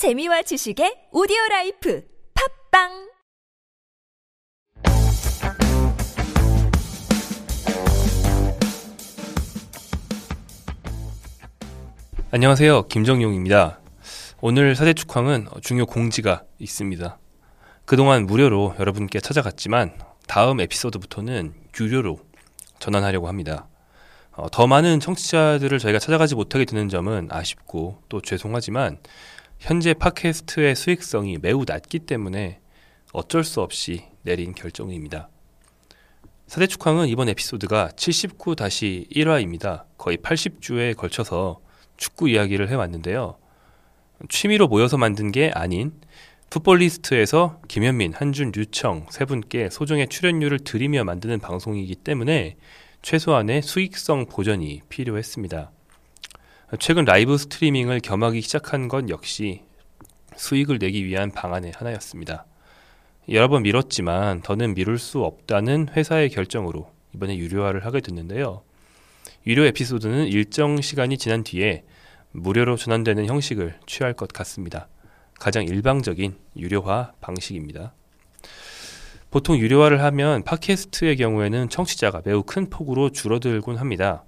재미와 지식의 오디오 라이프 팟빵 안녕하세요. 김정용입니다. 오늘 사대축황은 중요 공지가 있습니다. 그동안 무료로 여러분께 찾아갔지만 다음 에피소드부터는 유료로 전환하려고 합니다. 어, 더 많은 청취자들을 저희가 찾아가지 못하게 되는 점은 아쉽고 또 죄송하지만 현재 팟캐스트의 수익성이 매우 낮기 때문에 어쩔 수 없이 내린 결정입니다. 사대축항은 이번 에피소드가 79-1화입니다. 거의 80주에 걸쳐서 축구 이야기를 해왔는데요. 취미로 모여서 만든 게 아닌 풋볼리스트에서 김현민, 한준, 류청 세 분께 소정의 출연료를 드리며 만드는 방송이기 때문에 최소한의 수익성 보전이 필요했습니다. 최근 라이브 스트리밍을 겸하기 시작한 건 역시 수익을 내기 위한 방안의 하나였습니다. 여러 번 미뤘지만 더는 미룰 수 없다는 회사의 결정으로 이번에 유료화를 하게 됐는데요. 유료 에피소드는 일정 시간이 지난 뒤에 무료로 전환되는 형식을 취할 것 같습니다. 가장 일방적인 유료화 방식입니다. 보통 유료화를 하면 팟캐스트의 경우에는 청취자가 매우 큰 폭으로 줄어들곤 합니다.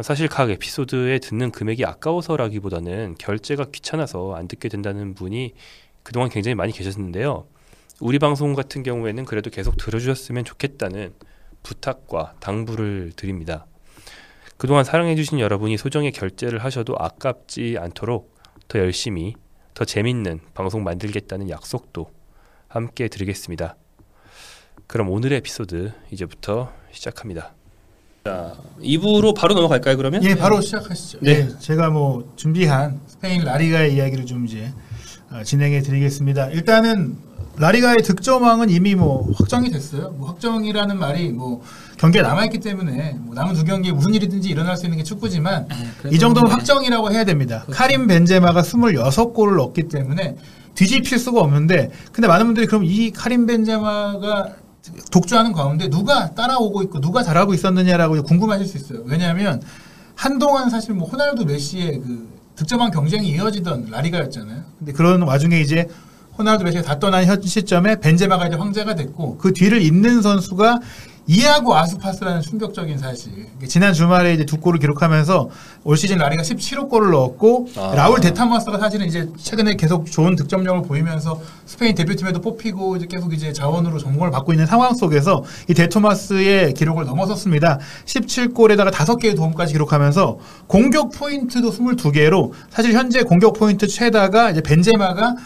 사실 각 에피소드에 듣는 금액이 아까워서라기보다는 결제가 귀찮아서 안 듣게 된다는 분이 그동안 굉장히 많이 계셨는데요. 우리 방송 같은 경우에는 그래도 계속 들어주셨으면 좋겠다는 부탁과 당부를 드립니다. 그동안 사랑해주신 여러분이 소정의 결제를 하셔도 아깝지 않도록 더 열심히, 더 재밌는 방송 만들겠다는 약속도 함께 드리겠습니다. 그럼 오늘의 에피소드 이제부터 시작합니다. 자, 2부로 바로 넘어갈까요, 그러면? 예, 바로 시작하시죠. 네. 네. 제가 뭐 준비한 스페인 라리가의 이야기를 좀 이제 어, 진행해 드리겠습니다. 일단은 라리가의 득점왕은 이미 뭐 확정이 됐어요. 뭐 확정이라는 말이 뭐 경기가 남아있기 때문에 뭐 남은 두 경기에 무슨 일이든지 일어날 수 있는 게 축구지만 이 정도는 확정이라고 해야 됩니다. 카림 벤제마가 26골을 넣었기 때문에 뒤집힐 수가 없는데 근데 많은 분들이 그럼 이 카림 벤제마가 독주하는 가운데 누가 따라오고 있고 누가 잘하고 있었느냐라고 궁금하실 수 있어요. 왜냐하면 한동안 사실 뭐 호날두 메시의 그 득점왕 경쟁이 이어지던 라리가였잖아요. 근데 그런 와중에 이제 호날두 메시가 다 떠난 현 시점에 벤제마가 이제 황제가 됐고 그 뒤를 잇는 선수가 이아고 아스파스라는 충격적인 사실. 지난 주말에 이제 두 골을 기록하면서 올 시즌 라리가 17호 골을 넣었고 아. 라울 데토마스가 사실은 이제 최근에 계속 좋은 득점력을 보이면서 스페인 대표팀에도 뽑히고 이제 계속 이제 자원으로 전공을 받고 있는 상황 속에서 이 데토마스의 기록을 넘어섰습니다. 17골에다가 5개의 도움까지 기록하면서 공격 포인트도 22개로 사실 현재 공격 포인트 최다가 이제 벤제마가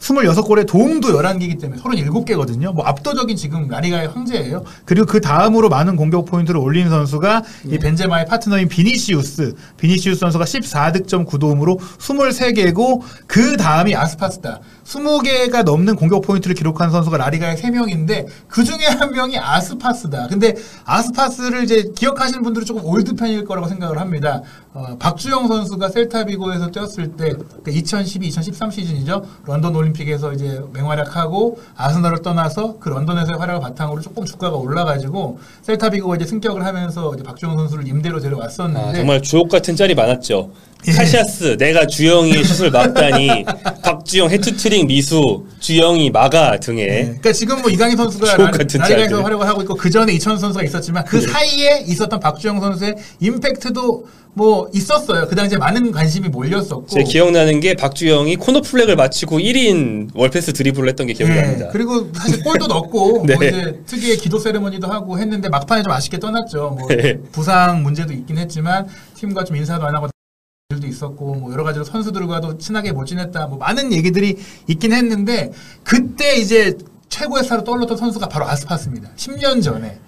26골에 도움도 11개이기 때문에 37개거든요. 뭐 압도적인 지금 라리가의 황제예요. 그리고 그 다음으로 많은 공격 포인트를 올린 선수가 이 벤제마의 파트너인 비니시우스. 비니시우스 선수가 14득점 9도움으로 23개고 그 다음이 아스파스다. 20개가 넘는 공격 포인트를 기록한 선수가 라리가의 3명인데 그 중에 한 명이 아스파스다. 근데 아스파스를 이제 기억하시는 분들은 조금 올드 팬일 거라고 생각을 합니다. 어, 박주영 선수가 셀타비고에서 뛰었을 때 2012-2013 시즌이죠. 런던 올림픽에서 이제 맹활약하고 아스널을 떠나서 그 런던에서의 활약을 바탕으로 조금 주가가 올라가지고 셀타비고가 이제 승격을 하면서 이제 박주영 선수를 임대로 데려왔었는데 아, 정말 주옥 같은 짤이 많았죠. 예. 카시아스, 내가 주영이의 슛을 막다니, 박주영 해트트릭 미수, 주영이 막아 등의 네. 그러니까 지금 뭐 이강인 선수가 짤들. 활약을 하고 있고 그 전에 이천 선수가 있었지만 그 사이에 있었던 박주영 선수의 임팩트도 뭐 있었어요. 그 당시에 많은 관심이 몰렸었고. 제 기억나는 게 박주영이 코너 플렉을 마치고 1인 월패스 드리블을 했던 게 기억이 예, 납니다. 그리고 사실 골도 넣고 네. 뭐 이제 특유의 기도 세레머니도 하고 했는데 막판에 좀 아쉽게 떠났죠. 뭐 네. 부상 문제도 있긴 했지만 팀과 좀 인사도 안 하고 일도 있었고 뭐 여러 가지로 선수들과도 친하게 못 지냈다 뭐 많은 얘기들이 있긴 했는데 그때 이제 최고의 스타로 떠올랐던 선수가 바로 아스파스입니다. 10년 전에.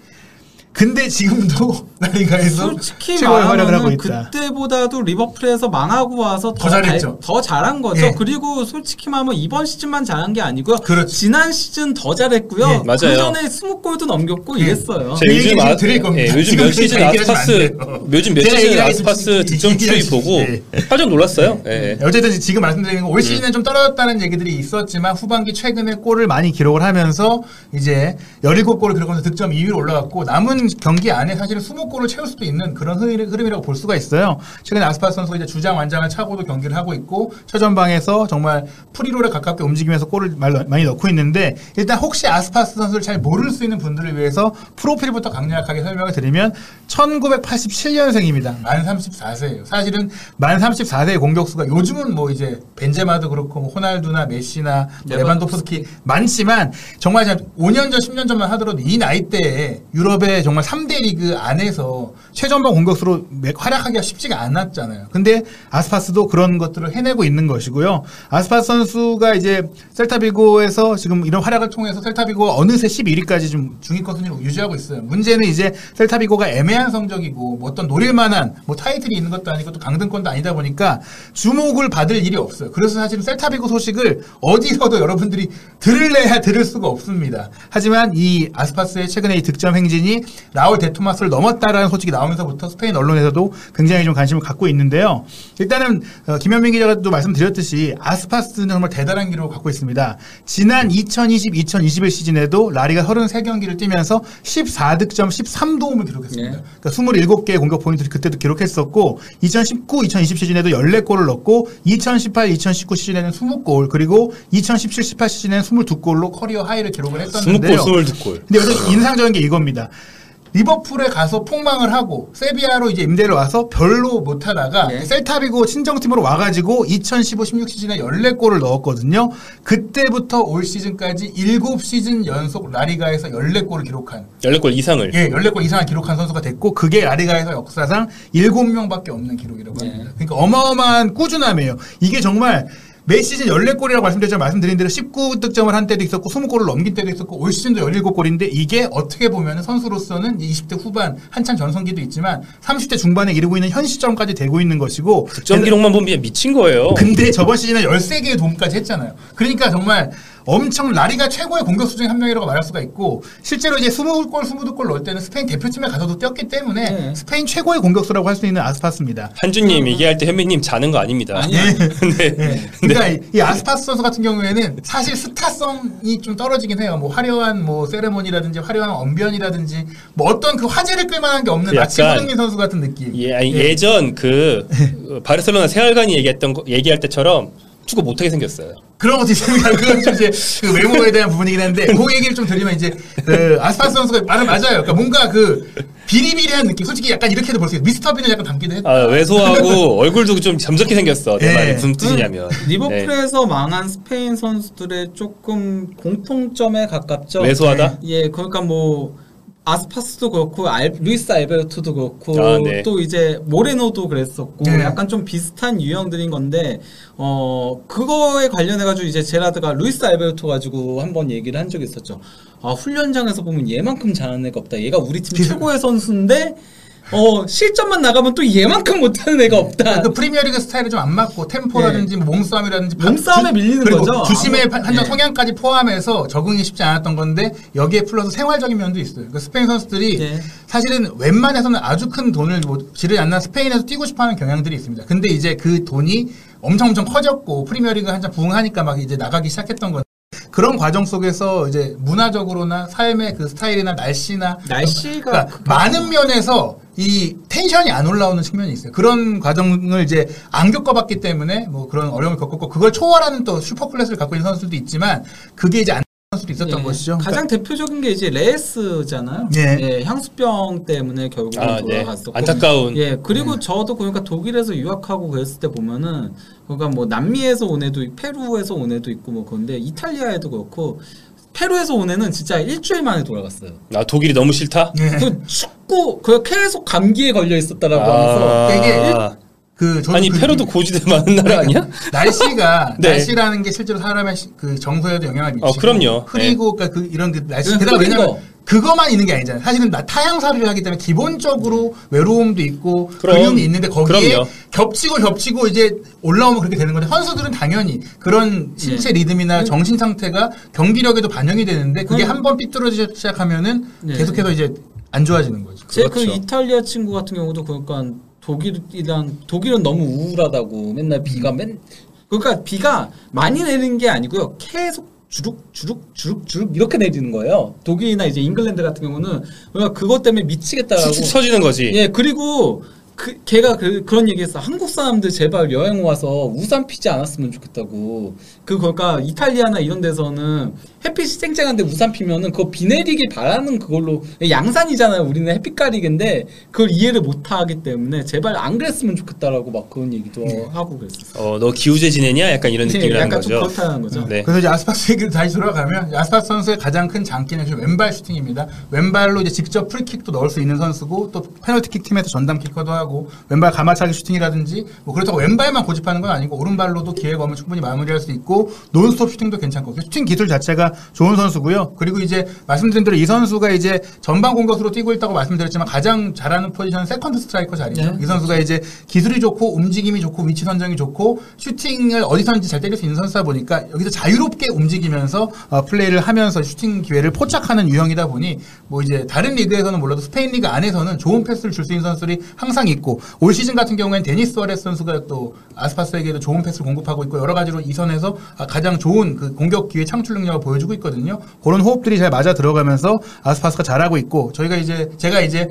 근데 지금도 라리가에서 솔직히 최고의 활약을 하고 말하면 있다. 그때보다도 리버풀에서 망하고 와서 더 잘했죠. 잘- 더 잘한 거죠. 예. 그리고 솔직히 말하면 이번 시즌만 잘한 게 아니고요. 그렇지. 지난 시즌 더 잘했고요. 예, 맞아요. 그 전에 20골도 넘겼고 예. 이랬어요. 제그 요즘 얘기 아, 드릴 겁니다. 예, 요즘 몇 시즌 아스파스. 요즘 몇 시즌. 아스파스 득점 추이. 보고 예. 깜짝 놀랐어요. 예. 네, 어쨌든 지금 말씀드리는 건 올 시즌에 좀 떨어졌다는 얘기들이 있었지만 후반기 최근에 골을 많이 기록을 하면서 이제 17골을 기록하면서 득점 2위로 올라갔고 남은 경기 안에 사실은 20골을 채울 수도 있는 그런 흐름- 흐름이라고 볼 수가 있어요. 최근에 아스파스 선수가 이제 주장 완장을 차고도 경기를 하고 있고 최전방에서 정말 프리롤에 가깝게 움직이면서 골을 말- 많이 넣고 있는데 일단 혹시 아스파스 선수를 잘 모를 수 있는 분들을 위해서 프로필부터 강력하게 설명을 드리면 1987년생입니다. 만 34세예요. 사실은 만 34세의 공격수가 요즘은 뭐 이제 벤제마도 그렇고 뭐 호날두나 메시나 뭐 레반도프스키 많지만 정말 5년 전, 10년 전만 하더라도 이 나이대에 유럽의 정말 3대 리그 안에서 최전방 공격수로 매- 활약하기가 쉽지가 않았잖아요. 근데 아스파스도 그런 것들을 해내고 있는 것이고요. 아스파스 선수가 이제 셀타비고에서 지금 이런 활약을 통해서 셀타비고가 어느새 11위까지 좀 중위권 순위로 유지하고 있어요. 문제는 이제 셀타비고가 애매한 성적이고 뭐 어떤 노릴 만한 뭐 타이틀이 있는 것도 아니고 또 강등권도 아니다 보니까 주목을 받을 일이 없어요. 그래서 사실은 셀타비고 소식을 어디서도 여러분들이 들을래야 들을 수가 없습니다. 하지만 이 아스파스의 최근에 이 득점 행진이 라울 데토마스를 넘었다라는 소식이 나오면서부터 스페인 언론에서도 굉장히 좀 관심을 갖고 있는데요. 일단은 어, 김현민 기자가 또 말씀드렸듯이 아스파스는 정말 대단한 기록을 갖고 있습니다. 지난 2020-2021 시즌에도 라리가 33경기를 뛰면서 14득점 13도움을 기록했습니다. 네. 그러니까 27개의 공격 포인트를 그때도 기록했었고 2019, 2020 시즌에도 14골을 넣고 2018, 2019 시즌에는 20골 그리고 2017, 18 시즌에는 22골로 커리어 하이를 기록을 했었는데요. 20골, 22골. 근데 여기서 인상적인 게 이겁니다. 리버풀에 가서 폭망을 하고 세비야로 이제 임대를 와서 별로 못하다가 네. 셀타비고 친정팀으로 와가지고 2015-16 시즌에 14골을 넣었거든요. 그때부터 올 시즌까지 7시즌 연속 라리가에서 14골을 기록한 14골 이상을. 예, 14골 이상을 기록한 선수가 됐고 그게 라리가에서 역사상 7명밖에 없는 기록이라고 네. 합니다. 그러니까 어마어마한 꾸준함이에요. 이게 정말 매 시즌 14골이라고 말씀드렸지만 말씀드린 대로 19득점을 한 때도 있었고 20골을 넘긴 때도 있었고 올 시즌도 17골인데 이게 어떻게 보면 선수로서는 20대 후반 한참 전성기도 있지만 30대 중반에 이르고 있는 현 시점까지 되고 있는 것이고 득점 기록만 보면 미친 거예요. 근데 저번 시즌에 13개의 도움까지 했잖아요. 그러니까 정말 엄청 라리가 최고의 공격수 중에 한 명이라고 말할 수가 있고 실제로 이제 20골, 22골 넣을 때는 스페인 대표팀에 가서도 뛰었기 때문에 네. 스페인 최고의 공격수라고 할 수 있는 아스파스입니다. 한준님 얘기할 때 현민님 자는 거 아닙니다. 아니, 아니. 네. 네. 그러니까 이- 이 아스파스 선수 같은 경우에는 사실 스타성이 좀 떨어지긴 해요. 뭐 화려한 뭐 세레모니라든지 화려한 언변이라든지 뭐 어떤 그 화제를 끌만한 게 없는 그 마치 손흥민 선수 같은 느낌. 예, 아니, 예전 그 어, 바르셀로나 세 얼간이 얘기했던 거, 얘기할 때처럼 축구 못하게 생겼어요. 그런 것도 있습니다. 그건 좀 이제 그 외모에 대한 부분이긴 한데 그 얘기를 좀 드리면 이제 그 아스파스 선수가 말은 맞아요. 그러니까 뭔가 그 비리비리한 느낌. 솔직히 약간 이렇게도 볼 수 있어요. 미스터 빈을 약간 닮기도 했고. 아, 왜소하고 얼굴도 좀 점잖게 생겼어. 내 예. 말이 무슨 뜻이냐면. 네. 리버풀에서 망한 스페인 선수들의 조금 공통점에 가깝죠. 왜소하다? 예, 그러니까 뭐 아스파스도 그렇고 알, 루이스 알베르토도 그렇고 아, 네. 또 이제 모레노도 그랬었고 네. 약간 좀 비슷한 유형들인 건데 어 그거에 관련해 가지고 이제 제라드가 루이스 알베르토 가지고 한번 얘기를 한 적이 있었죠. 아 훈련장에서 보면 얘만큼 잘하는 애가 없다. 얘가 우리 팀 최고의 선수인데 어 실전만 나가면 또 얘만큼 못하는 애가 없다. 그 프리미어리그 스타일에 좀 안 맞고 템포라든지 뭐 몸싸움이라든지 파- 몸싸움에 주- 밀리는 그리고 거죠. 주심의 판- 판정 예. 성향까지 포함해서 적응이 쉽지 않았던 건데 여기에 플러스 생활적인 면도 있어요. 그 스페인 선수들이 예. 사실은 웬만해서는 아주 큰 돈을 뭐 지르지 않나 스페인에서 뛰고 싶어하는 경향들이 있습니다. 근데 이제 그 돈이 엄청 엄청 커졌고 프리미어리그 한참 부흥하니까 막 이제 나가기 시작했던 건. 그런 과정 속에서 이제 문화적으로나 삶의 그 스타일이나 날씨나 날씨가 그러니까 많은 면에서 이 텐션이 안 올라오는 측면이 있어요. 그런 과정을 이제 안 겪어봤기 때문에 뭐 그런 어려움을 겪었고 그걸 초월하는 또 슈퍼 클래스를 갖고 있는 선수들도 있지만 그게 이제 안 선수도 있었던 예, 것이죠. 가장 대표적인 게 이제 레예스잖아요. 예. 향수병 때문에 결국 아, 네. 돌아갔었고. 안타까운. 예, 그리고 네. 저도 그러니까 독일에서 유학하고 그랬을 때 보면은 그러니까 뭐 남미에서 온 애도 있- 페루에서 온 애도 있고 뭐 그런데 이탈리아에도 그렇고 페루에서 온 애는 진짜 일주일 만에 돌아갔어요. 아, 독일이 너무 싫다? 예. 그 축구 그 계속 감기에 걸려 있었다라고 하면서 아, 되게 그 저도 아니, 그- 페루도 고지대 많은 나라 아니야? 날씨가 네. 날씨라는 게 실제로 사람의 시- 그 정서에도 영향을 미치고 어, 그럼요. 흐리고 그러니까 그 이런 그 날씨 그 게다가 흐린 왜냐면 거. 그거만 있는 게 아니잖아요. 사실은 나 타향살이를 하기 때문에 기본적으로 외로움도 있고. 그리움이 있는데 거기에 그럼요. 겹치고 겹치고 이제 올라오면 그렇게 되는 건데 선수들은 당연히 그런 신체 예. 리듬이나 정신 상태가 경기력에도 반영이 되는데 그게 음. 한번 삐뚤어지기 시작하면은 예. 계속해서 이제 안 좋아지는 거죠. 제그 그렇죠. 이탈리아 친구 같은 경우도 그러니까 독일이랑 독일은 너무 우울하다고 맨날 비가 맨 그러니까 비가 많이 내리는 게 아니고요. 계속 주룩 주룩 주룩 주룩 이렇게 내리는 거예요. 독일이나 이제 잉글랜드 같은 경우는 그러니까 그것 때문에 미치겠다라고. 처지는 거지. 예 그리고 그 걔가 그, 그런 얘기했어. 한국 사람들 제발 여행 와서 우산 피지 않았으면 좋겠다고. 그 그러니까 이탈리아나 이런 데서는 햇빛이 쨍쨍한데 우산 피면은 그거 비 내리길 바라는 그걸로 양산이잖아요. 우리는 햇빛 가리개인데 그걸 이해를 못 하기 때문에 제발 안 그랬으면 좋겠다라고 막 그런 얘기도 하고 그랬었어. 어, 너 기우제 지내냐? 약간 이런 느낌이라는 약간 좀 거죠. 그렇다는 거죠. 네. 그래서 이제 아스파스 얘기를 다시 돌아가면 아스파스 선수의 가장 큰 장기는 지금 왼발 슈팅입니다. 왼발로 이제 직접 프리킥도 넣을 수 있는 선수고 또 페널티킥 팀에서 전담 키커도 하고 왼발 감아차기 슈팅이라든지 뭐 그렇다고 왼발만 고집하는 건 아니고 오른발로도 기회가 오면 충분히 마무리할 수 있고 논스톱 슈팅도 괜찮고 슈팅 기술 자체가 좋은 선수고요. 그리고 이제 말씀드린 대로 이 선수가 이제 전방 공격수로 뛰고 있다고 말씀드렸지만 가장 잘하는 포지션은 세컨드 스트라이커 자리죠. 네. 이 선수가 이제 기술이 좋고 움직임이 좋고 위치 선정이 좋고 슈팅을 어디서든지 잘 때릴 수 있는 선수다 보니까 여기서 자유롭게 움직이면서 어, 플레이를 하면서 슈팅 기회를 포착하는 유형이다 보니 뭐 이제 다른 리그에서는 몰라도 스페인 리그 안에서는 좋은 패스를 줄 수 있는 선수들이 항상 있고 올 시즌 같은 경우에는 데니스 수아레스 선수가 또 아스파스에게도 좋은 패스를 공급하고 있고 여러 가지로 이 선에서 아, 가장 좋은 그 공격 기회 창출 능력을 보여주고 있거든요. 그런 호흡들이 잘 맞아 들어가면서 아스파스가 잘하고 있고 저희가 이제 제가 이제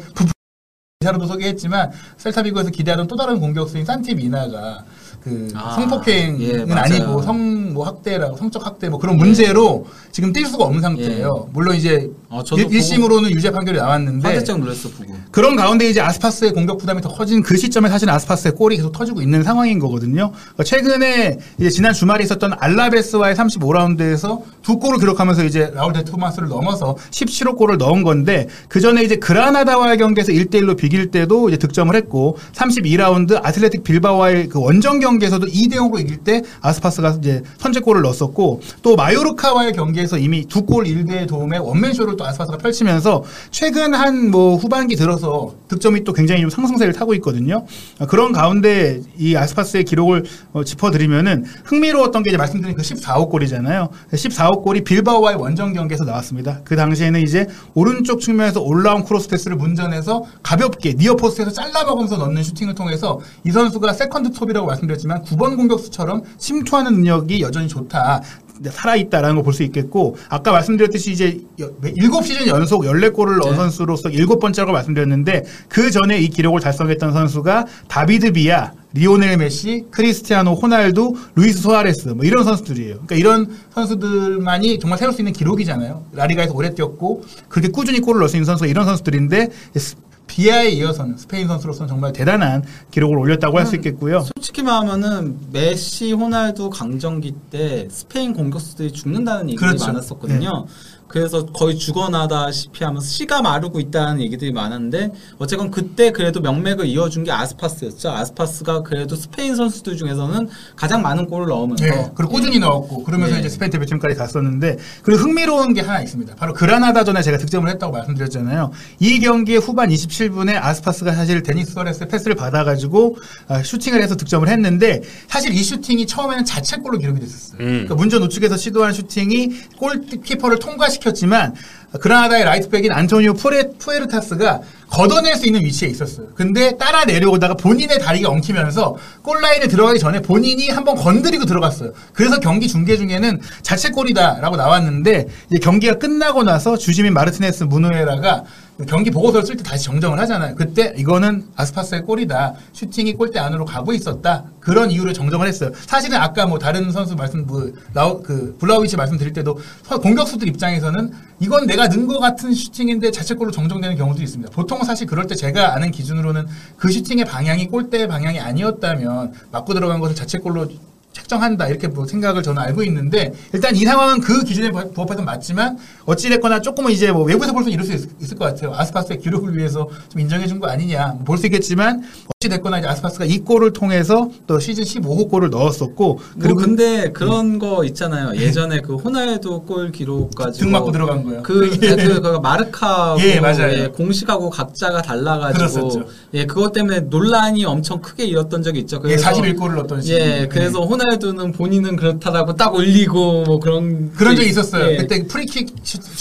기사로도 소개했지만 셀타비고에서 기대하던 또 다른 공격수인 산티 미나가 그 아, 성폭행은 예. 아니고 성 뭐 학대라고 성적 학대 뭐 그런 문제로 지금 뛸 수가 없는 상태예요. 물론 이제 어, 저도 일, 심으로는 유죄 판결이 나왔는데 화들짝 놀랐어 보고. 그런 가운데 이제 아스파스의 공격 부담이 더 커진 그 시점에 사실 아스파스의 골이 계속 터지고 있는 상황인 거거든요. 그러니까 최근에 이제 지난 주말에 있었던 알라베스와의 35라운드에서 두 골을 기록하면서 이제 라울 데 토마스를 넘어서 17호 골을 넣은 건데 그 전에 이제 그라나다와의 경기에서 1대1로 비길 때도 이제 득점을 했고 32라운드 아틀레틱 빌바오와의 그 원정 경기에서도 2대 0으로 이길 때 아스파스가 이제 선제골을 넣었었고 또 마요르카와의 경기에서 이미 두 골 1대 도움에 원맨쇼를 또 아스파스가 펼치면서 최근 한 뭐 후반기 들어서 득점이 또 굉장히 좀 상승세를 타고 있거든요. 아, 그런 가운데 이 아스파스의 기록을 어, 짚어드리면은 흥미로웠던 게 이제 말씀드린 그 14호 골이잖아요. 14호 골이 빌바오와의 원정 경기에서 나왔습니다. 그 당시에는 이제 오른쪽 측면에서 올라온 크로스 패스를 문전에서 가볍게 near post에서 잘라먹으면서 넣는 슈팅을 통해서 이 선수가 second top이라고 말씀드렸지만 9번 공격수처럼 침투하는 능력이 여전히 좋다. 살아있다라는 걸 볼 수 있겠고 아까 말씀드렸듯이 이제 7시즌 연속 14골을 넣은 네. 선수로서 일곱 번째라고 말씀드렸는데 그 전에 이 기록을 달성했던 선수가 다비드 비아, 리오넬 메시, 크리스티아노 호날두, 루이스 수아레스 뭐 이런 선수들이에요. 그러니까 이런 선수들만이 정말 세울 수 있는 기록이잖아요. 라리가에서 오래 뛰었고 그렇게 꾸준히 골을 넣을 수 있는 선수가 이런 선수들인데 스- 비아에 이어서는 스페인 선수로서는 정말 대단한 기록을 올렸다고 할 수 있겠고요. 솔직히 말하면은 메시, 호날두 강점기 때 스페인 공격수들이 죽는다는 얘기들이 그렇죠. 많았었거든요. 그래서 거의 죽어나다시피 하면서 씨가 마르고 있다는 얘기들이 많았는데 어쨌건 그때 그래도 명맥을 이어준 게 아스파스였죠. 아스파스가 그래도 스페인 선수들 중에서는 가장 많은 골을 넣으면서 네, 그리고 꾸준히 넣었고 그러면서 네. 이제 스페인 대표 팀까지 갔었는데 그리고 흥미로운 게 하나 있습니다. 바로 그라나다전에 제가 득점을 했다고 말씀드렸잖아요. 이 경기의 후반 27분에 아스파스가 사실 데니스 수아레스의 패스를 받아가지고 아, 슈팅을 해서 득점을 했는데 사실 이 슈팅이 처음에는 자책골로 기록이 됐었어요. 음. 그러니까 문전 우측에서 시도한 슈팅이 골키퍼를 통과시켰지만 그라나다의 라이트백인 안토니오 푸레, 푸에르타스가 걷어낼 수 있는 위치에 있었어요. 근데 따라 내려오다가 본인의 다리가 엉키면서 골라인에 들어가기 전에 본인이 한번 건드리고 들어갔어요. 그래서 경기 중계 중에는 자책골이다라고 나왔는데 경기가 끝나고 나서 주심인 마르티네스 무노에라가 경기 보고서를 쓸 때 다시 정정을 하잖아요. 그때 이거는 아스파스의 골이다. 슈팅이 골대 안으로 가고 있었다. 그런 이유를 정정을 했어요. 사실은 아까 뭐 다른 선수 말씀 뭐 라우 그 블라우이치 말씀드릴 때도 서- 공격수들 입장에서는 이건 내가 넣은 것 같은 슈팅인데 자책골로 정정되는 경우도 있습니다. 보통 사실 그럴 때 제가 아는 기준으로는 그 슈팅의 방향이 골대 방향이 아니었다면 맞고 들어간 것을 자책골로 책정한다 이렇게 뭐 생각을 저는 알고 있는데 일단 이 상황은 그 기준에 부- 부합해서 맞지만 어찌됐거나 조금은 이제 뭐 외부에서 볼 수 이럴 수 있, 을것 같아요 아스파스의 기록을 위해서 좀 인정해 준 거 아니냐 볼 수 있겠지만 어찌됐거나 이제 아스파스가 이 골을 통해서 또 시즌 15호 골을 넣었었고 그리고 그리고 근데 그런 거 있잖아요. 예전에 그 호날두 골 기록 가지고 등 맞고 들어간 거요. 그, 그, 그 마르카하고 예, 맞아요. 공식하고 각자가 달라가지고 그랬었죠. 예 그것 때문에 논란이 엄청 크게 일었던 적이 있죠. 예, 그래서 41골을 넣었던 시즌. 예 그래서 호날두는 본인은 그렇다라고 딱 올리고 뭐 그런 그런 게 적이 있었어요. 예. 그때 프리킥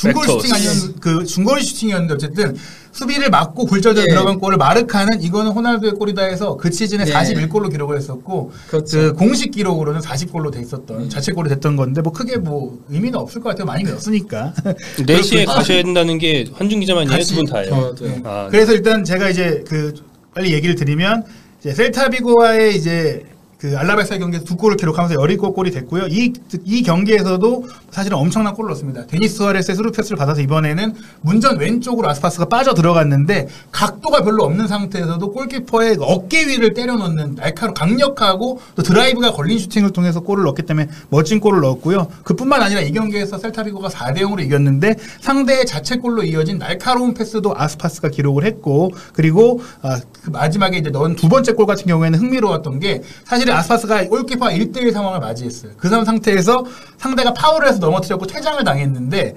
벡터스. 슈팅 아니면 그 중거리 슈팅이었는데 어쨌든 수비를 막고 굴절져 예. 들어간 골을 마르카는 이거는 호날두의 골이다 해서 그 시즌에 네. 41골로 기록을 했었고 그렇죠. 그 공식 기록으로는 40골로 돼 있었던 자책골이 됐던 건데 뭐 크게 뭐 의미는 없을 것 같아요. 많이 넣었으니까. 4시에 가셔야 된다는 게 한준 기자만이에요? 같이. 두분 다예요? 어, 네. 네. 아, 그래서 일단 제가 이제 그 빨리 얘기를 드리면 이제 셀타비고와의 이제 그 알라베스의 경기에서 두 골을 기록하면서 17골 골이 됐고요. 이, 이 경기에서도 사실은 엄청난 골을 넣었습니다. 데니스 수아레스의 스루 패스를 받아서 이번에는 문전 왼쪽으로 아스파스가 빠져 들어갔는데 각도가 별로 없는 상태에서도 골키퍼의 어깨 위를 때려 넣는 날카로 강력하고 또 드라이브가 걸린 슈팅을 통해서 골을 넣었기 때문에 멋진 골을 넣었고요. 그뿐만 아니라 이 경기에서 셀타비고가 4대 0으로 이겼는데 상대의 자책골로 이어진 날카로운 패스도 아스파스가 기록을 했고 그리고 아, 그 마지막에 이제 넣은 두 번째 골 같은 경우에는 흥미로웠던 게 사실은 아스파스가 골키퍼와 1대1 상황을 맞이했어요. 그 상태에서 상대가 파울을 해서 넘어뜨렸고 퇴장을 당했는데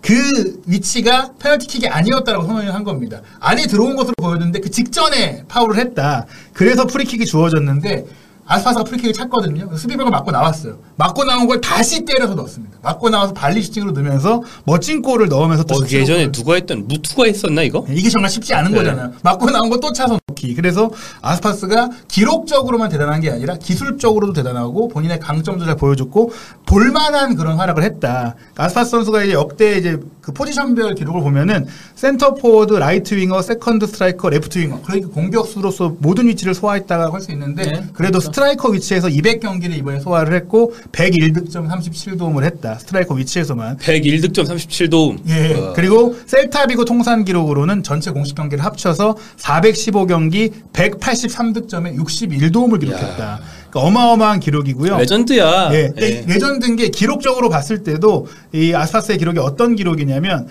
그 위치가 페널티킥이 아니었다라고 선언을 한 겁니다. 안에 들어온 것으로 보였는데 그 직전에 파울을 했다. 그래서 프리킥이 주어졌는데 아스파스가 프리킥을 찼거든요. 수비벽을 맞고 나왔어요. 맞고 나온 걸 다시 때려서 넣었습니다. 맞고 나와서 발리 슈팅으로 넣으면서 멋진 골을 넣으면서 또 어, 예전에 누가 했던 무투가 했었나 이거? 이게 정말 쉽지 않은 네. 거잖아요. 맞고 나온 거 또 차서 넣기. 그래서 아스파스가 기록적으로만 대단한 게 아니라 기술적으로도 대단하고 본인의 강점도 잘 보여줬고 볼만한 그런 활약을 했다. 아스파스 선수가 이제 역대 이제 그 포지션별 기록을 보면은 센터 포워드, right winger, second striker, left winger. 그러니까 공격수로서 모든 위치를 소화했다고 할 수 있는데 네, 그래도 스트라이커 위치에서 200경기를 이번에 소화를 했고 101득점 37도움을 했다. 스트라이커 위치에서만. 101득점 37도움. 예. 어. 그리고 셀타비고 통산 기록으로는 전체 공식 경기를 합쳐서 415경기 183득점에 61도움을 기록했다. 그러니까 어마어마한 기록이고요. 레전드야. 예. 예. 레전드인 게 기록적으로 봤을 때도 이 아스파스의 기록이 어떤 기록이냐면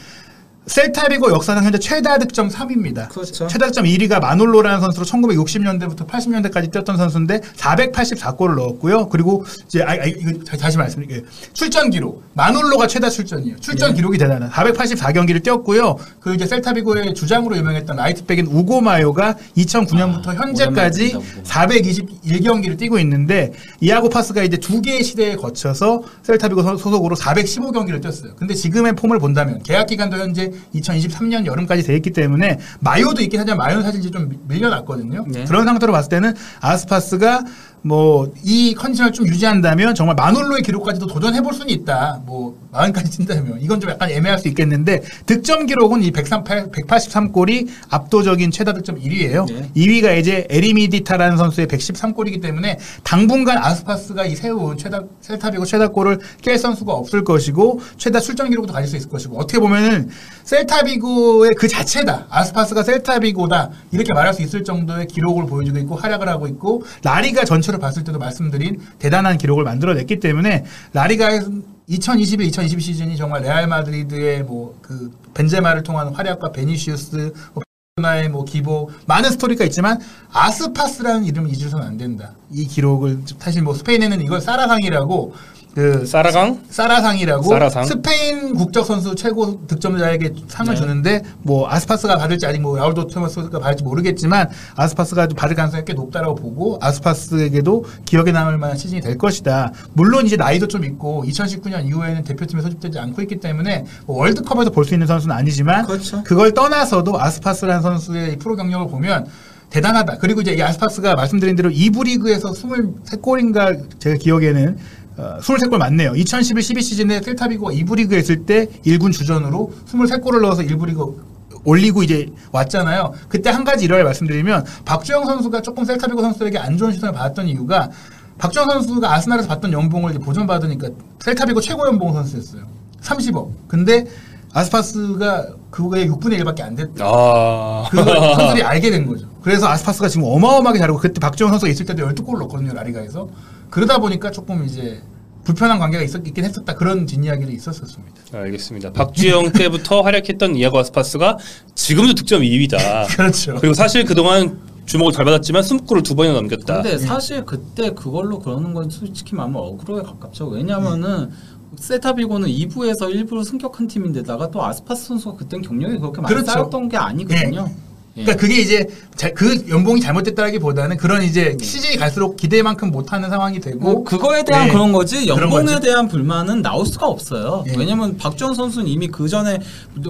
셀타비고 역사상 현재 최다 득점 3위입니다. 그렇죠. 최다 득점 1위가 마놀로라는 선수로 1960년대부터 80년대까지 뛰었던 선수인데 484골을 넣었고요. 그리고 이제 아, 아 이거 다- 다시 말씀드릴게요. 출전 기록 마놀로가 최다 출전이에요. 출전 네. 기록이 대단한 484경기를 뛰었고요. 그 이제 셀타비고의 주장으로 유명했던 라이트백인 우고 마요가 2009년부터 현재까지 아, 우고. 421경기를 뛰고 있는데 이아고 파스가 이제 두 개의 시대에 거쳐서 셀타비고 소- 소속으로 415경기를 뛰었어요. 근데 지금의 폼을 본다면 계약 기간도 현재 2023년 여름까지 돼 있기 때문에 마요도 있긴 하지만 마요는 사실 이제 좀 밀려났거든요. 네. 그런 상태로 봤을 때는 아스파스가 뭐 이 컨디션을 좀 유지한다면 정말 마놀로의 기록까지도 도전해 볼 수는 있다. 뭐 마흔까지 뛴다면 이건 좀 약간 애매할 수 있겠는데 득점 기록은 이 138, 183골이 압도적인 최다 득점 1위예요. 네. 2위가 이제 에리미디타라는 선수의 113골이기 때문에 당분간 아스파스가 이 세운 최다 셀타비고 최다골을 깰 선수가 없을 것이고 최다 출전 기록도 가질 수 있을 것이고 어떻게 보면은 셀타비고의 그 자체다. 아스파스가 셀타비고다. 이렇게 말할 수 있을 정도의 기록을 보여주고 있고 활약을 하고 있고 라리가 전체를 봤을 때도 말씀드린 대단한 기록을 만들어냈기 때문에 라리가에서 2021, 2022 시즌이 정말 레알 마드리드의 뭐 그 벤제마를 통한 활약과 비니시우스 뭐 나의 뭐 기보 많은 스토리가 있지만 아스파스라는 이름을 잊으서는 안 된다. 이 기록을 사실 뭐 스페인에는 이걸 사라강이라고 그 사라강? 사라상이라고 사라상. 스페인 국적 선수 최고 득점자에게 상을 네. 주는데 뭐 아스파스가 받을지 아직 뭐 라울도 토마스가 받을지 모르겠지만 아스파스가 받을 가능성이 꽤 높다라고 보고 아스파스에게도 기억에 남을 만한 시즌이 될 것이다. 물론 이제 나이도 좀 있고 2019년 이후에는 대표팀에 소집되지 않고 있기 때문에 뭐 월드컵에서 볼 수 있는 선수는 아니지만 그렇죠. 그걸 떠나서도 아스파스라는 선수의 이 프로 경력을 보면 대단하다. 그리고 이제 이 아스파스가 말씀드린 대로 2부 리그에서 23골인가 제가 기억에는 어, 23골 맞네요. 2011-12 시즌에 셀타비고가 2부 리그에 있을 때 1군 주전으로 23골을 넣어서 1부 리그 올리고 이제 왔잖아요. 그때 한 가지 일화를 말씀드리면 박주영 선수가 조금 셀타비고 선수에게 안 좋은 시선을 받았던 이유가 박주영 선수가 아스날에서 받던 연봉을 이제 보전받으니까 셀타비고 최고 연봉 선수였어요. 30억. 근데 아스파스가 그거의 6분의 1밖에 안 됐다. 아. 그 선수들이 알게 된 거죠. 그래서 아스파스가 지금 어마어마하게 잘하고 그때 박지원 선수가 있을 때도 12골을 넣었거든요, 라리가에서. 그러다 보니까 조금 이제 불편한 관계가 있었, 있긴 했었다. 그런 뒷이야기도 있었었습니다. 알겠습니다. 박주영 때부터 활약했던 이아고 아스파스가 지금도 득점 2위다. 그렇죠. 그리고 사실 그동안 주목을 잘 받았지만 20골을 두 번이나 넘겼다. 근데 사실 그때 그걸로 그러는 건 솔직히 말하면 억울에 가깝죠. 왜냐면은 세타비고는 2부에서 일부러 승격한 팀인데다가 또 아스파스 선수가 그땐 경력이 그렇게 많이 그렇죠. 쌓였던 게 아니거든요. 예. 그러니까 그게 이제 자- 그 연봉이 잘못됐다기보다는 그런 이제 시즌이 갈수록 기대만큼 못하는 상황이 되고 뭐 그거에 대한 네. 그런 거지 그런 연봉에 거지. 대한 불만은 나올 수가 없어요. 예. 왜냐면 박주원 선수는 이미 그 전에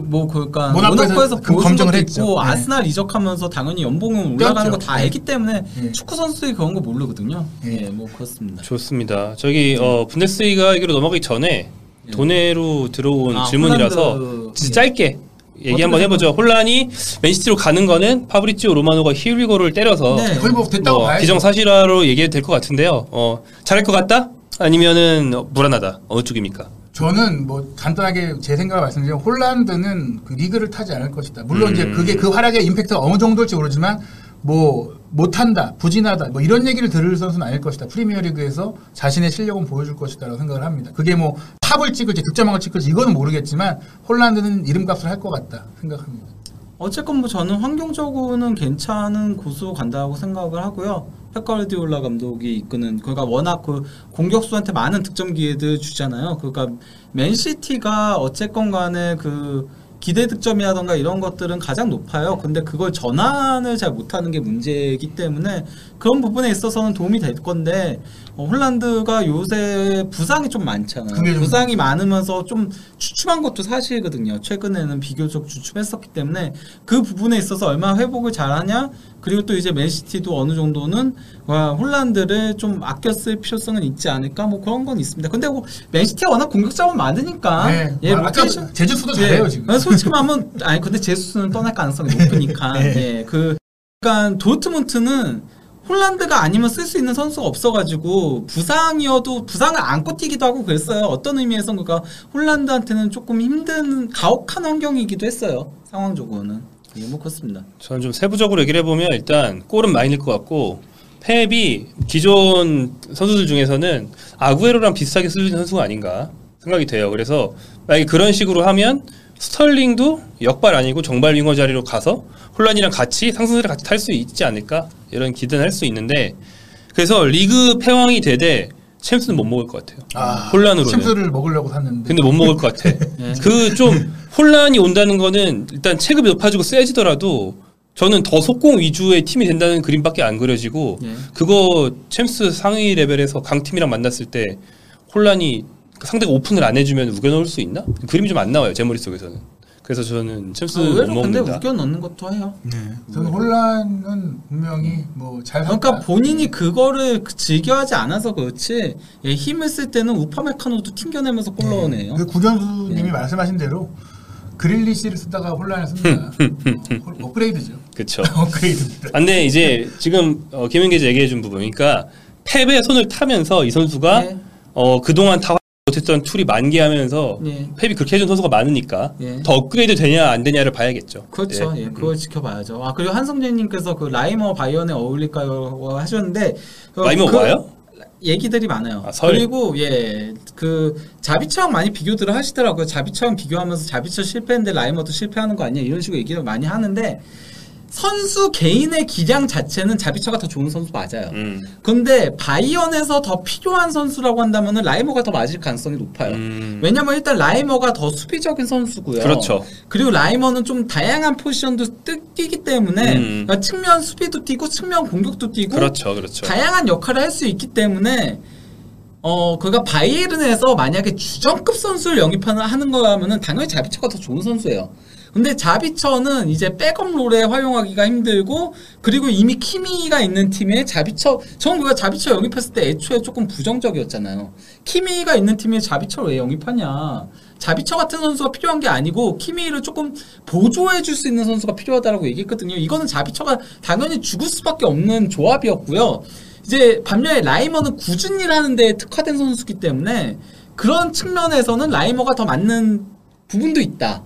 뭐 그러니까 모나코에서 그 보여준 검증을 것도 했죠. 있고 예. 아스날 이적하면서 당연히 연봉은 올라가는 거 그렇죠. 다 예. 알기 때문에 예. 축구 선수들이 그런 거 모르거든요. 예. 예, 뭐 그렇습니다. 좋습니다. 저기 어, 분데스리가 얘기로 넘어가기 전에 도네로 들어온 아, 질문이라서. 진짜 짧게 얘기 한번 해보죠. 혼란이 맨시티로 가는 거는 파브리치오 로마노가 히울리고를 때려서 네. 거의 뭐 됐다고 뭐 봐야죠. 기정사실화로 얘기해도 될 것 같은데요. 어, 잘할 것 같다? 아니면은 어, 불안하다? 어느 쪽입니까? 저는 뭐 간단하게 제 생각을 말씀드리면 홀란드는 그 리그를 타지 않을 것이다. 물론 이제 그게 그 활약의 임팩트가 어느 정도일지 모르지만 뭐 못한다, 부진하다, 뭐 이런 얘기를 들을 선수는 아닐 것이다. 프리미어리그에서 자신의 실력은 보여줄 것이다라고 생각을 합니다. 그게 뭐 탑을 찍을지 득점왕을 찍을지 이거는 모르겠지만 홀란드는 이름값을 할 것 같다 생각합니다. 어쨌건 뭐 저는 환경적으로는 괜찮은 고수 간다고 생각을 하고요. 펩가르디올라 감독이 이끄는 그러니까 워낙 그 공격수한테 많은 득점 기회들 주잖아요. 그러니까 맨시티가 어쨌건 간에 그 기대 득점이라던가 이런 것들은 가장 높아요. 근데 그걸 전환을 잘 못하는 게 문제이기 때문에 그런 부분에 있어서는 도움이 될 건데 어, 홀란드가 요새 부상이 좀 많잖아요. 좀- 부상이 많으면서 좀 주춤한 것도 사실이거든요. 최근에는 비교적 주춤했었기 때문에 그 부분에 있어서 얼마나 회복을 잘하냐 그리고 또 이제 맨시티도 어느 정도는 와, 홀란드를 좀 아껴 쓸 필요성은 있지 않을까 뭐 그런 건 있습니다. 근데 뭐 맨시티가 워낙 공격 자원 많으니까 네. 예, 아, 아까 로테이션- 제주수도 예. 잘해요 지금. 아니, 솔직히 말하면 아니 근데 제수스는 떠날 가능성이 높으니까 네. 예, 그 그러니까 도트문트는 홀란드가 아니면 쓸 수 있는 선수가 없어가지고 부상이어도 부상을 안고 뛰기도 하고 그랬어요. 어떤 의미에서 그러니까 홀란드한테는 조금 힘든 가혹한 환경이기도 했어요. 상황적으로는 예, 뭐 그렇습니다. 저는 좀 세부적으로 얘기를 해보면 일단 골은 많이 넣을 것 같고 펩이 기존 선수들 중에서는 아구에로랑 비슷하게 쓸수 있는 선수가 아닌가 생각이 돼요. 그래서 만약에 그런 식으로 하면 스털링도 역발 아니고 정발 윙어 자리로 가서 혼란이랑 같이 상승세를 같이 탈 수 있지 않을까 이런 기대는 할 수 있는데 그래서 리그 패왕이 되되 챔스는 못 먹을 것 같아요. 아, 혼란으로는. 챔스를 먹으려고 샀는데. 근데 못 먹을 것 같아. 그좀 혼란이 온다는 거는 일단 체급이 높아지고 세지더라도 저는 더 속공 위주의 팀이 된다는 그림밖에 안 그려지고 예. 그거 챔스 상위 레벨에서 강팀이랑 만났을 때 혼란이 상대가 오픈을 안 해주면 우겨넣을 수 있나? 그림이 좀 안 나와요 제 머릿속에서는. 그래서 저는 챔스 아, 못 의외로 근데 먹는다. 우겨 넣는 것도 해요. 네. 저는 혼란은 분명히 뭐잘 그러니까 본인이 그거를 그 즐겨하지 않아서 그렇지 예, 힘을 쓸 때는 우파메카노도 튕겨내면서 골 넣어내요. 그 구견수님이 네. 말씀하신 대로 그릴리시를 쓰다가 혼란을 씁니다. 어, 업그레이드죠. 그렇죠. 업그레이드입니다. 아, 근데 이제 지금 어, 김은계지 얘기해 준 부분, 그러니까 펩의 손을 타면서 이 선수가 네. 어, 그동안 다 못했던 툴이 만개하면서 네. 펩이 그렇게 해준 선수가 많으니까 네. 더 업그레이드 되냐 안 되냐를 봐야겠죠. 그렇죠. 예. 예, 그걸 지켜봐야죠. 아 그리고 한성재님께서 그 라이머 바이언에 어울릴까요 하셨는데 그- 라이머 그 와요? 얘기들이 많아요. 아, 썰. 그리고 예, 그 자비처랑 많이 비교들을 하시더라고요. 자비처랑 비교하면서 자비처 실패했는데 라이머도 실패하는 거 아니야 이런 식으로 얘기를 많이 하는데 선수 개인의 기량 자체는 자비처가 더 좋은 선수 맞아요. 음. 근데 바이언에서 더 필요한 선수라고 한다면은 라이머가 더 맞을 가능성이 높아요. 음. 왜냐면 일단 라이머가 더 수비적인 선수고요. 그렇죠. 그리고 라이머는 좀 다양한 포지션도 뜨- 뛰기 때문에 음. 그러니까 측면 수비도 뛰고 측면 공격도 뛰고 그렇죠, 그렇죠. 다양한 역할을 할 수 있기 때문에 어 그가 바이에른에서 만약에 주전급 선수를 영입하는 하는 거라면은 당연히 자비처가 더 좋은 선수예요. 근데 자비처는 이제 백업 롤에 활용하기가 힘들고 그리고 이미 키미가 있는 팀에 자비처 전 그가 자비처 영입했을 때 애초에 조금 부정적이었잖아요. 키미가 있는 팀에 자비처를 왜 영입하냐? 자비처 같은 선수가 필요한 게 아니고 키미를 조금 보조해 줄 수 있는 선수가 필요하다라고 얘기했거든요. 이거는 자비처가 당연히 죽을 수밖에 없는 조합이었고요. 이제 반면에 라이머는 꾸준히 하는 데 특화된 선수기 때문에 그런 측면에서는 라이머가 더 맞는 부분도 있다.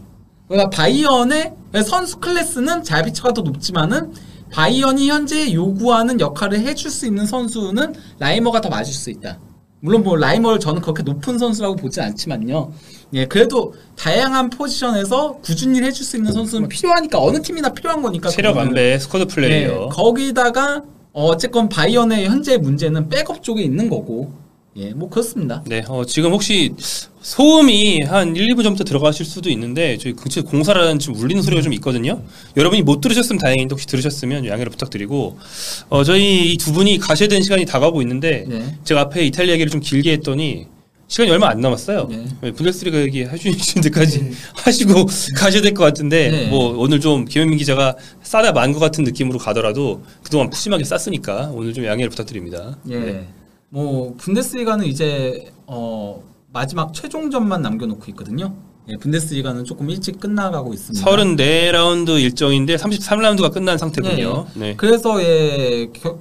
그러니까 바이언의 선수 클래스는 자비처가 더 높지만은 바이언이 현재 요구하는 역할을 해줄 수 있는 선수는 라이머가 더 맞을 수 있다. 물론 뭐 라이머를 저는 그렇게 높은 선수라고 보진 않지만요. 예, 그래도 다양한 포지션에서 꾸준히 해줄 수 있는 선수는 필요하니까 어느 팀이나 필요한 거니까. 체력. 안배 스쿼드 플레이어. 네, 거기다가 어, 어쨌건 바이언의 현재 문제는 백업 쪽에 있는 거고 예, 뭐 그렇습니다. 네, 어, 지금 혹시 소음이 한 1, 2분 전부터 들어가실 수도 있는데 저희 근처에 공사라는 좀 울리는 소리가 좀 있거든요. 여러분이 못 들으셨으면 다행인데 혹시 들으셨으면 양해를 부탁드리고 어, 저희 이 두 분이 가셔야 되는 시간이 다가오고 있는데 네. 제가 앞에 이탈리아 얘기를 좀 길게 했더니 시간이 얼마 안 남았어요. 네. 네, 분데스리가 얘기 해주신 데까지 네. 하시고 가셔야 될 것 같은데 네. 뭐 오늘 좀 김현민 기자가 싸다 만 것 같은 느낌으로 가더라도 그동안 푸짐하게 쌌으니까 오늘 좀 양해를 부탁드립니다. 예. 네. 뭐 분데스리가는 이제 어 마지막 최종전만 남겨놓고 있거든요. 예, 분데스리가는 조금 일찍 끝나가고 있습니다. 34라운드 일정인데 33라운드가 끝난 상태군요. 네. 그래서 예, 겨-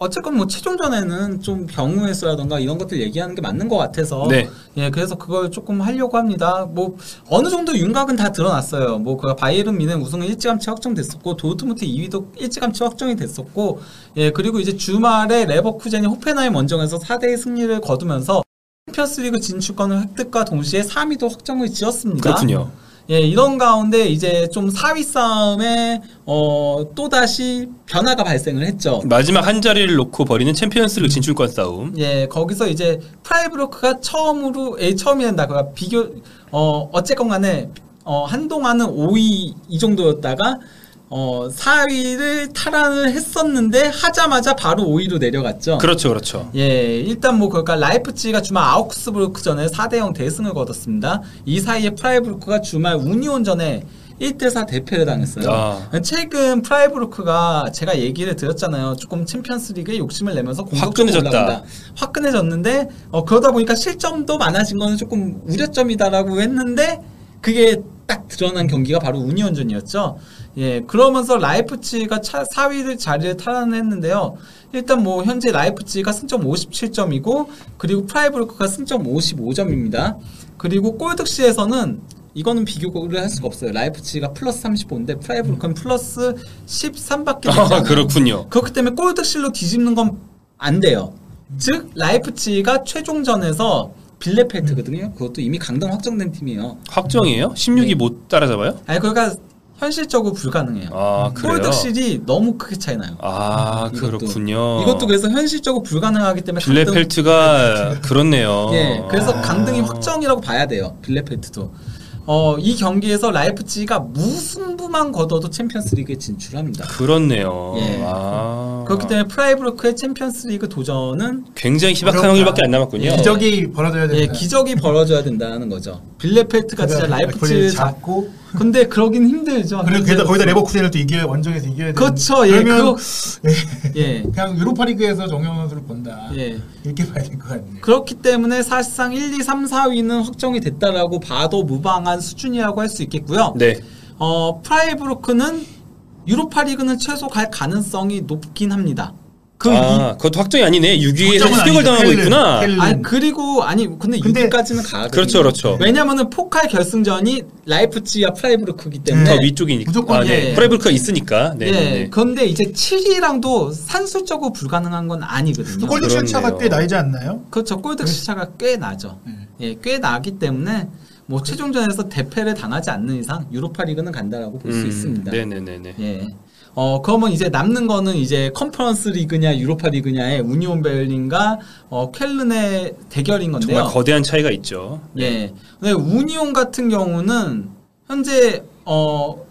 어쨌건 뭐 최종전에는 좀 경우의 수라던가 이런 것들 얘기하는 게 맞는 것 같아서 네. 예, 그래서 그걸 조금 하려고 합니다. 뭐 어느 정도 윤곽은 다 드러났어요. 뭐그 바이에른 미는 우승은 일찌감치 확정됐었고 도트무트 2위도 일찌감치 확정이 됐었고 예, 그리고 이제 주말에 레버쿠젠이 호펜하임 원정에서 4대2 승리를 거두면서 챔피언스리그 진출권을 획득과 동시에 3위도 확정을 지었습니다. 그렇군요. 예, 이런 가운데 이제 좀 4위 싸움에 어, 또다시 변화가 발생을 했죠. 마지막 한 자리를 놓고 벌이는 챔피언스리그 진출권 싸움. 예, 거기서 이제 프라이부르크가 처음으로 예, 처음이 된다. 그가 비교 어 어쨌건 간에 어 한동안은 5위 이 정도였다가 어 4위를 탈환을 했었는데 하자마자 바로 5위로 내려갔죠. 그렇죠, 그렇죠. 예, 일단 뭐 그러니까 라이프치히가 주말 아우크스부르크 전에 4대 0 대승을 거뒀습니다. 이 사이에 프라이부르크가 주말 우니온 전에 1대4 대패를 당했어요. 아. 최근 프라이부르크가 제가 얘기를 드렸잖아요. 조금 챔피언스리그에 욕심을 내면서 공격적으로 화끈해졌다. 올라간다. 화끈해졌는데 어, 그러다 보니까 실점도 많아진 거는 조금 우려점이다라고 했는데 그게 딱 드러난 경기가 바로 우니온전이었죠. 예, 그러면서 라이프치히가 차, 4위를 자리를 탈환했는데요. 일단 뭐 현재 라이프치히가 승점 57점이고 그리고 프라이부르크가 승점 55점입니다. 그리고 골득실에서는 이거는 비교를 할 수가 없어요. 라이프치히가 플러스 35인데 프라이부르크는 플러스 13밖에 되지 아, 않아요. 그렇군요. 그렇기 때문에 골득실로 뒤집는 건 안 돼요. 즉 라이프치히가 최종전에서 빌레펠트거든요. 그것도 이미 강등 확정된 팀이에요. 확정이에요? 16위 못 따라잡아요? 아니 그러니까 현실적으로 불가능해요. 아, 그래요? 골득실이 너무 크게 차이 나요. 아, 이것도. 그렇군요. 이것도 그래서 현실적으로 불가능하기 때문에 빌레펠트가 그렇네요. 예, 그래서 아. 강등이 확정이라고 봐야 돼요. 빌레펠트도. 어, 이 경기에서 라이프치히가 무승부만 거둬도 챔피언스리그에 진출합니다. 그렇네요. 예. 아. 그렇기 때문에 프라이부르크의 챔피언스리그 도전은 굉장히 희박한. 확률밖에 안 남았군요. 예. 기적이 벌어져야 된다. 예, 기적이 벌어져야 된다는 거죠. 빌레펠트가 진짜 라이프치히를 잡. 잡고 근데 그러긴 힘들죠. 그리고 거기다, 거기다 레버쿠젠을 또 이겨야 원정에서 이겨야 돼. 그렇죠. 예, 그러면 그거- 예, 그냥 유로파 리그에서 정영 선수를 본다. 예. 이렇게 봐야 될 것 같네요. 그렇기 때문에 사실상 1, 2, 3, 4위는 확정이 됐다라고 봐도 무방한 수준이라고 할 수 있겠고요. 네. 어, 프라이브루크는 유로파 리그는 최소 갈 가능성이 높긴 합니다. 그 아, 그것도 확정이 아니네. 6위에서 확정은 추격을 아니죠. 당하고 있구나. 이, 아니 그리고 아니 근데 근데- 6위까지는 가거든요. 그렇죠, 그렇죠. 왜냐면은 포칼 결승전이 라이프치히와 프라이부르크기 때문에 더 위쪽이니까. 무조건 아, 네. 예. 프라이부르크가 있으니까. 네. 예. 네, 네. 그런데 이제 7위랑도 산술적으로 불가능한 건 아니거든요. 골득 차가. 꽤 나지 않나요? 그렇죠. 골득실 차가 꽤 나죠. 예, 꽤 나기 때문에 뭐 최종전에서 대패를 당하지 않는 이상 유로파 리그는 간다라고 볼수 음, 있습니다. 네네네네. 예. 어 그러면 이제 남는 거는 이제 컨퍼런스 리그냐 유로파 리그냐의 우니온 베를린과 어 켈른의 대결인 건데요. 정말 거대한 차이가 있죠. 예. 근데 우니온 같은 경우는 현재 어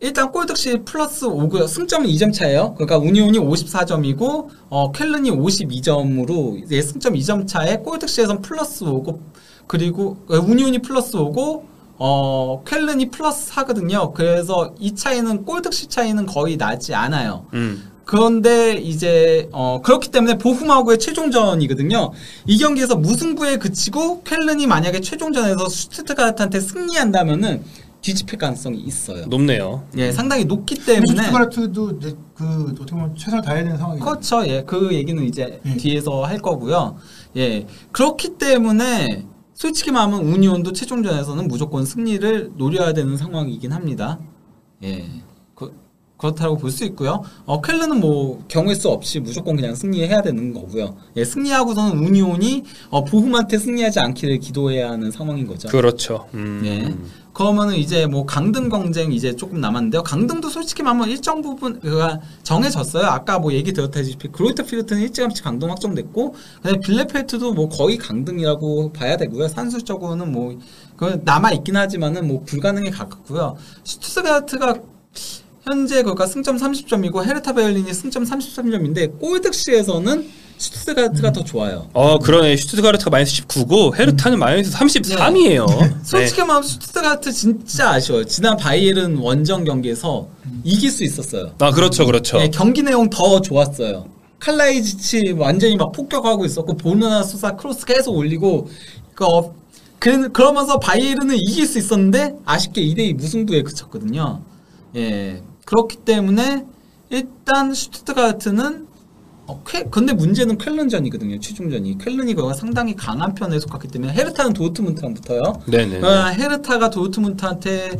일단 골득시 플러스 5고요. 승점은 2점 차예요. 그러니까 우니온이 54점이고 어 켈른이 52점으로 이제 승점 2점 차에 골득시에선 플러스 5고 그리고 어, 우니온이 플러스 5고 어 켈른이 플러스 4거든요. 그래서 이 차이는 골득시 차이는 거의 나지 않아요. 음. 그런데 이제 어 그렇기 때문에 보훔하고의 최종전이거든요. 이 경기에서 무승부에 그치고 켈른이 만약에 최종전에서 슈트트가르트한테 승리한다면은 뒤집힐 가능성이 있어요. 높네요. 예, 상당히 높기 때문에 슈트가르트도 이제 그 어떻게 보면 최선을 다해야 되는 상황이죠. 그렇죠. 예, 그 얘기는 이제 음. 뒤에서 할 거고요. 예, 그렇기 때문에 솔직히 말하면 우니온도 최종전에서는 무조건 승리를 노려야 되는 상황이긴 합니다. 예, 그, 그렇다고 볼 수 있고요. 어, 켈르는 뭐 경우의 수 없이 무조건 그냥 승리해야 되는 거고요. 예, 승리하고서는 우니온이 어, 보훔한테 승리하지 않기를 기도해야 하는 상황인 거죠. 그렇죠. 음. 예. 그러면은 이제 뭐 강등 경쟁 이제 조금 남았는데요. 강등도 솔직히 말하면 일정 부분 그가 정해졌어요. 아까 뭐 얘기 드렸다시피 그로이터 필드는 일찌감치 강등 확정됐고 그다음에 빌레펠트도 뭐 거의 강등이라고 봐야 되고요. 산술적으로는 뭐 그 남아 있긴 하지만은 뭐 불가능에 가깝고요. 슈투스가트가 현재 그러니까 승점 30점이고 헤르타 베를린이 승점 33점인데 골득시에서는 슈투스가트가 더 좋아요. 어 그러네. 슈투트가르트가 마이너스 19고 헤르타는 마이너스 33이에요. 솔직히 말하면 슈투트가르트 진짜 아쉬워요. 지난 바이에른 원정 경기에서 이길 수 있었어요. 아 그렇죠, 그렇죠. 네, 경기 내용 더 좋았어요. 칼라이지치 완전히 막 폭격하고 있었고 보르나 소사 크로스 계속 올리고 그 어, 그, 그러면서 바이에른은 이길 수 있었는데 아쉽게 2대2 무승부에 그쳤거든요. 예. 그렇기 때문에 일단 슈투트가르트는 어, 쾌, 근데 문제는 쾰른전이거든요. 최종전이. 쾰른이 거가 상당히 강한 편에 속했기 때문에 헤르타는 도르트문트랑 붙어요. 네네. 어, 헤르타가 도르트문트한테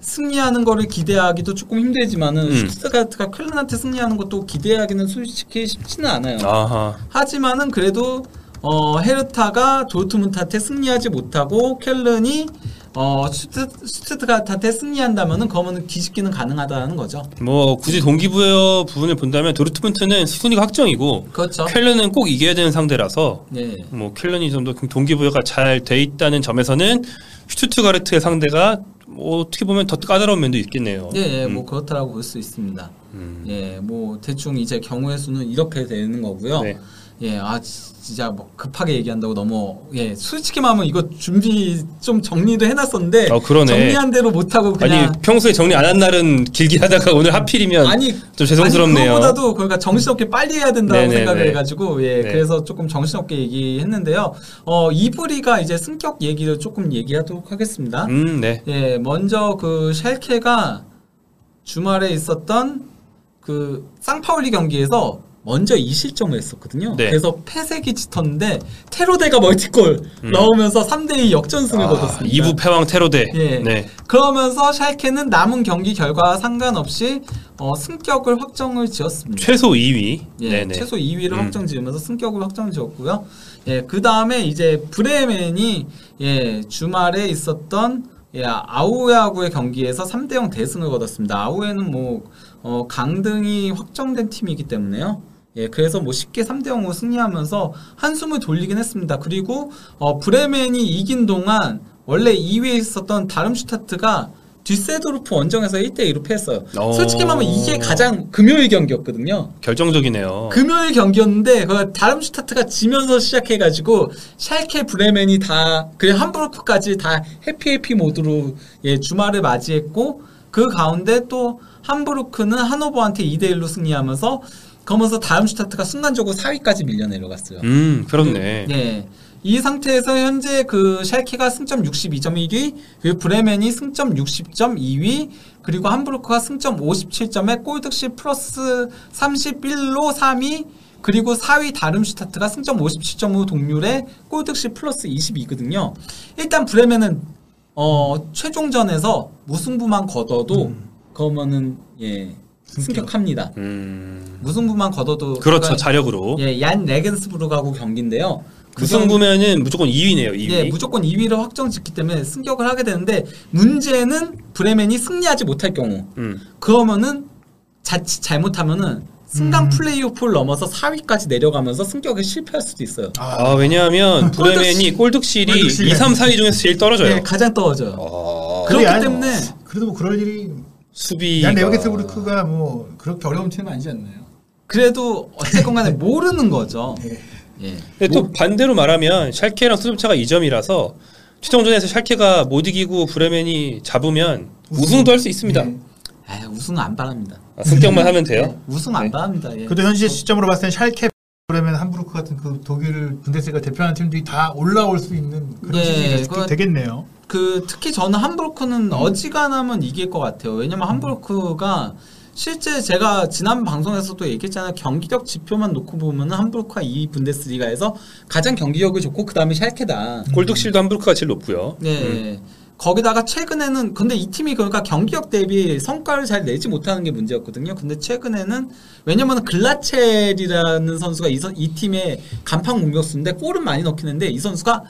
승리하는 거를 기대하기도 조금 힘들지만은 음. 슈투트가르트가 쾰른한테 승리하는 것도 기대하기는 솔직히 쉽지는 않아요. 아하. 하지만은 그래도 어, 헤르타가 도르트문트한테 승리하지 못하고 쾰른이 어, 슈트, 슈투트가르트한테 승리한다면은 그러면은 뒤집기는 가능하다는 거죠. 뭐 굳이 동기부여 부분을 본다면 도르트문트는 순위가 확정이고 그렇죠. 켈른은 꼭 이겨야 되는 상대라서 네. 뭐 켈른이 좀 더 동기부여가 잘 돼 있다는 점에서는 슈투트가르트의 상대가 뭐 어떻게 보면 더 까다로운 면도 있겠네요. 예, 예, 음. 뭐 그렇다라고 볼 수 있습니다. 음. 예, 뭐 대충 이제 경우의 수는 이렇게 되는 거고요. 네. 예, 아 지- 진짜 뭐 급하게 얘기한다고 너무 예, 솔직히 말하면 이거 준비 좀 정리도 해놨었는데 어. 정리한 대로 못 하고 그냥 아니 평소에 정리 안 한 날은 길게 하다가 오늘 하필이면 아니 좀 죄송스럽네요. 아니, 그거보다도 그러니까 정신없게 빨리 해야 된다고 네네네. 생각을 해가지고 예 네. 그래서 조금 정신없게 얘기했는데요. 어 이브리가 이제 승격 얘기를 조금 얘기하도록 하겠습니다. 음, 네. 예 먼저 그 샬케가 주말에 있었던 그 쌍파울리 경기에서 먼저 2실점을 했었거든요. 네. 그래서 패색이 짙었는데 테로데가 멀티골 넣으면서 3대2 역전승을 음. 아, 거뒀습니다. 2부 패왕 테로데. 예. 네. 그러면서 샬케는 남은 경기 결과와 상관없이 어, 승격을 확정을 지었습니다. 최소 2위. 예, 네네. 최소 2위를 음. 확정 지으면서 승격을 확정 지었고요. 예, 그 다음에 이제 브레멘이 예, 주말에 있었던 예, 아우에하고의 경기에서 3대0 대승을 거뒀습니다. 아우에는 뭐 어, 강등이 확정된 팀이기 때문에요. 예, 그래서 뭐 쉽게 3대 0으로 승리하면서 한숨을 돌리긴 했습니다. 그리고 어, 브레멘이 이긴 동안 원래 2위에 있었던 다름슈타트가 뒷세도르프 원정에서 1대 2로 패했어요. 오. 솔직히 말하면 이게 가장 금요일 경기였거든요. 결정적이네요. 금요일 경기였는데 그 다름슈타트가 지면서 시작해 가지고 샬케 브레멘이 다 그리고 함부르크까지 다 해피 해피 모드로 예, 주말을 맞이했고 그 가운데 또 함부르크는 하노버한테 2대 1로 승리하면서 그러면서 다름슈타트가 순간적으로 4위까지 밀려 내려갔어요. 음, 그렇네. 예. 이 상태에서 현재 그 샬케가 승점 62점 1위, 그리고 브레멘이 승점 60점 2위, 그리고 함부르크가 승점 57점에 골득시 플러스 31로 3위, 그리고 4위 다름슈타트가 승점 57점으로 동률에 골득시 플러스 22거든요. 일단 브레멘은 어, 최종전에서 무승부만 거둬도 그러면은 예 승격합니다. 음. 무승부만 거둬도 그렇죠. 자력으로. 예, 얀 레겐스부르하고 경기인데요. 그 무승부면은 무조건 2위네요. 2위. 예, 무조건 2위를 확정 짓기 때문에 승격을 하게 되는데 문제는 브레멘이 승리하지 못할 경우 음. 그러면은 자칫 잘못하면은 승강 플레이오프를 넘어서 4위까지 내려가면서 승격에 실패할 수도 있어요. 아, 왜냐하면 브레멘이 골득실이 골득실이 2, 3, 4위 중에서 제일 떨어져요. 예, 가장 떨어져요. 아, 그렇기 얀- 때문에 그래도 뭐 그럴 일이 수비. 얀 레버게스부르크가 뭐 그렇게 어려운 팀은 아니지 않나요? 그래도 어쨌건 간에 모르는 거죠. 예. 예. 근데 또 반대로 말하면 샬케랑 수점 차가 2점이라서 최종전에서 샬케가 못 이기고 브레멘이 잡으면 우승 도 할 수 있습니다. 예. 아, 우승 안 바랍니다. 아, 승격만 하면 돼요. 우승 안 네. 바랍니다. 예. 그래도 현재 시점으로 봤을 땐 샬케 그러면 함부르크 같은 그 독일 분데스리가 대표하는 팀들이 다 올라올 수 있는 그런 예, 시즌이 되겠네요. 그 특히 저는 함부르크는 어지간하면 이길 것 같아요. 왜냐면 함부르크가 실제 제가 지난 방송에서도 얘기했잖아요. 경기력 지표만 놓고 보면은 함부르크가 이 분데스리가에서 가장 경기력이 좋고 그 다음에 샬케다. 골득실도 함부르크가 제일 높고요. 네. 음. 거기다가 최근에는 근데 이 팀이 그러니까 경기력 대비 성과를 잘 내지 못하는 게 문제였거든요. 근데 최근에는 왜냐면 글라첼이라는 선수가 이, 선- 이 팀의 간판 공격수인데 골은 많이 넣긴 했는데 이 선수가